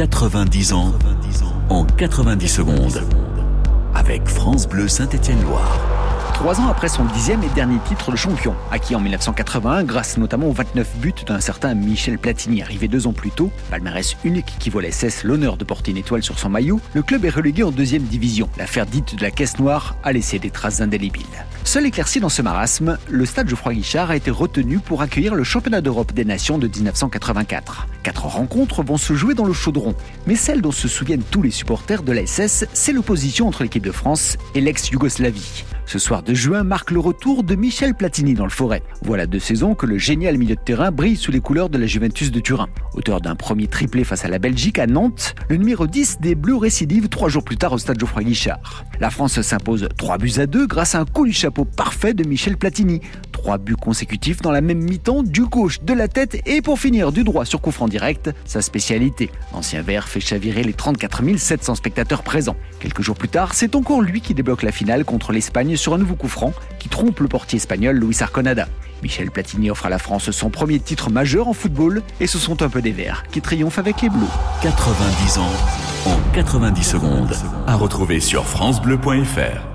90 ans en 90 secondes. Avec France Bleu Saint-Étienne-Loire. Trois ans après son dixième et dernier titre de champion, acquis en 1981 grâce notamment aux 29 buts d'un certain Michel Platini arrivé deux ans plus tôt, palmarès unique qui voit l'SS l'honneur de porter une étoile sur son maillot, le club est relégué en deuxième division. L'affaire dite de la caisse noire a laissé des traces indélébiles. Seul éclairci dans ce marasme, le stade Geoffroy Guichard a été retenu pour accueillir le championnat d'Europe des nations de 1984. Quatre rencontres vont se jouer dans le chaudron, mais celle dont se souviennent tous les supporters de la c'est l'opposition entre l'équipe de France et l'ex-Yougoslavie. Ce soir de juin marque le retour de Michel Platini dans le forêt. Voilà deux saisons que le génial milieu de terrain brille sous les couleurs de la Juventus de Turin. Auteur d'un premier triplé face à la Belgique à Nantes, le numéro 10 des Bleus récidive trois jours plus tard au stade Geoffroy Guichard. La France s'impose 3 buts à 2 grâce à un coup du chapeau parfait de Michel Platini. Trois buts consécutifs dans la même mi-temps, du gauche, de la tête et pour finir du droit sur coup franc direct, sa spécialité. L'ancien vert fait chavirer les 34 700 spectateurs présents. Quelques jours plus tard, c'est encore lui qui débloque la finale contre l'Espagne sur un nouveau coup franc qui trompe le portier espagnol Luis Arconada. Michel Platini offre à la France son premier titre majeur en football et ce sont un peu des Verts qui triomphent avec les Bleus. 90 ans en 90 secondes. À retrouver sur FranceBleu.fr.